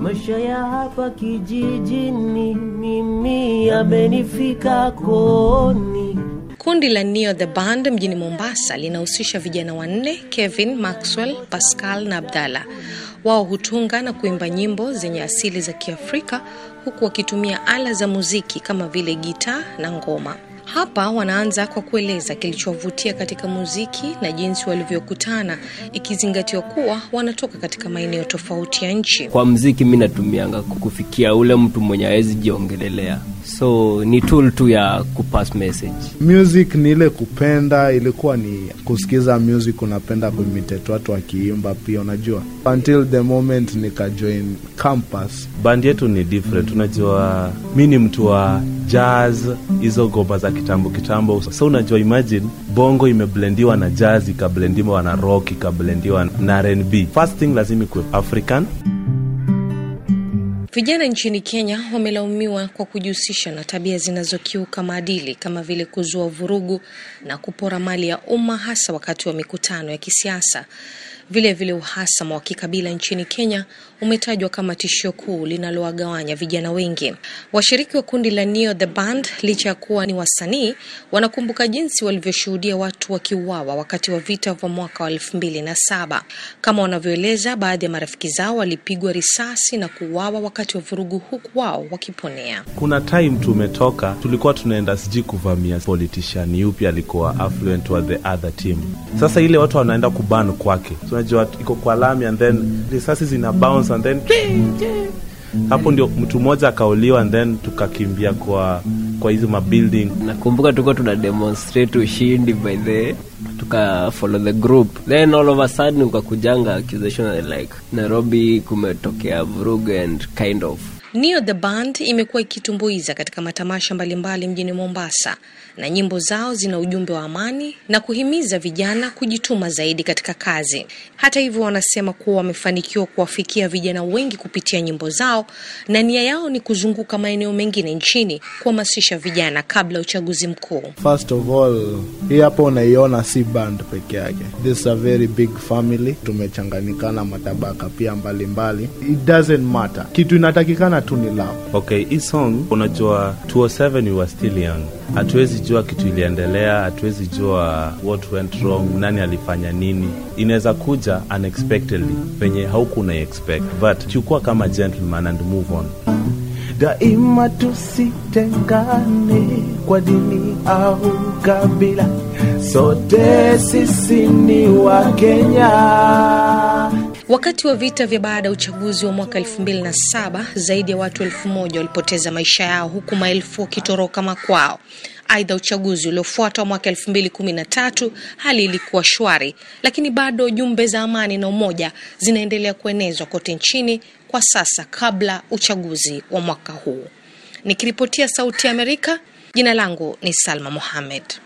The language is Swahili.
Maisha ya hapa kijijini mimi yamenifika koni. Kundi la Neo the Band mjini Mombasa linahusisha vijana wanne, Kevin, Maxwell, Pascal na Abdalla. Wao hutunga na kuimba nyimbo zenye asili za Kiafrika huku wakitumia ala za muziki kama vile gitaa na ngoma. Hapa wanaanza kwa kueleza kilichovutia katika muziki na jinsi walivyokutana, ikizingatiwa kuwa wanatoka katika maeneo tofauti ya nchi. Kwa mziki mi natumianga kufikia ule mtu mwenye awezi jiongelelea, so ni tool tu ya kupass message. Music ni ile kupenda, ilikuwa ni kusikiza music, unapenda kuimitate watu wakiimba pia, unajua until the moment nikajoin campus. Bandi yetu ni different, unajua mi ni mtu wa jazz, hizo ngoma za kitambo kitambo. So unajua, imagine bongo imeblendiwa na jazz, ikablendiwa na rock, ikablendiwa na R&B. First thing lazima ikuwe African. Vijana nchini Kenya wamelaumiwa kwa kujihusisha na tabia zinazokiuka maadili kama vile kuzua vurugu na kupora mali ya umma hasa wakati wa mikutano ya kisiasa. Vile vile uhasama wa kikabila nchini Kenya umetajwa kama tishio kuu linalowagawanya vijana wengi. Washiriki wa kundi la Neo the Band, licha ya kuwa ni wasanii, wanakumbuka jinsi walivyoshuhudia watu wakiuawa wakati wa vita vya mwaka wa elfu mbili na saba. Kama wanavyoeleza, baadhi ya marafiki zao walipigwa risasi na kuuawa wakati wa vurugu, huku wao wakiponea. Kuna time tumetoka, tulikuwa tunaenda sijui kuvamia politician yupi alikuwa affluent wa the other team. Sasa ile watu wanaenda kuban kwake, unajua iko kwa lami and then risasi zina bounce and then hapo ndio mtu mmoja akauliwa and then tukakimbia kwa kwa hizo mabuilding. Nakumbuka tuko tuna demonstrate ushindi by the tuka follow the group then all of a sudden ukakujanga accusation like Nairobi kumetokea vurugu and kind of Neo the Band imekuwa ikitumbuiza katika matamasha mbalimbali mjini Mombasa na nyimbo zao zina ujumbe wa amani na kuhimiza vijana kujituma zaidi katika kazi. Hata hivyo, wanasema kuwa wamefanikiwa kuwafikia vijana wengi kupitia nyimbo zao na nia yao ni kuzunguka maeneo mengine nchini kuhamasisha vijana kabla ya uchaguzi mkuu. First of all, hii hapo unaiona si band peke yake. This is a very big family. Tumechanganyikana matabaka pia mbalimbali mbali. It doesn't matter. Kitu inatakikana tu ni love. Okay, hii song unajua 207 you were still young. Hatuwezi jua kitu iliendelea, hatuwezi jua what went wrong, nani alifanya nini. Inaweza kuja unexpectedly penye hauku expect, but chukua kama gentleman and move on. Daima tusitengane kwa dini au kabila, sote sisi ni wa Kenya. Wakati wa vita vya baada ya uchaguzi wa mwaka 2007 zaidi ya watu elfu moja walipoteza maisha yao huku maelfu wakitoroka makwao. Aidha, uchaguzi uliofuata wa mwaka 2013 hali ilikuwa shwari, lakini bado jumbe za amani na umoja zinaendelea kuenezwa kote nchini kwa sasa kabla uchaguzi wa mwaka huu. Nikiripotia Sauti ya Amerika, jina langu ni Salma Mohamed.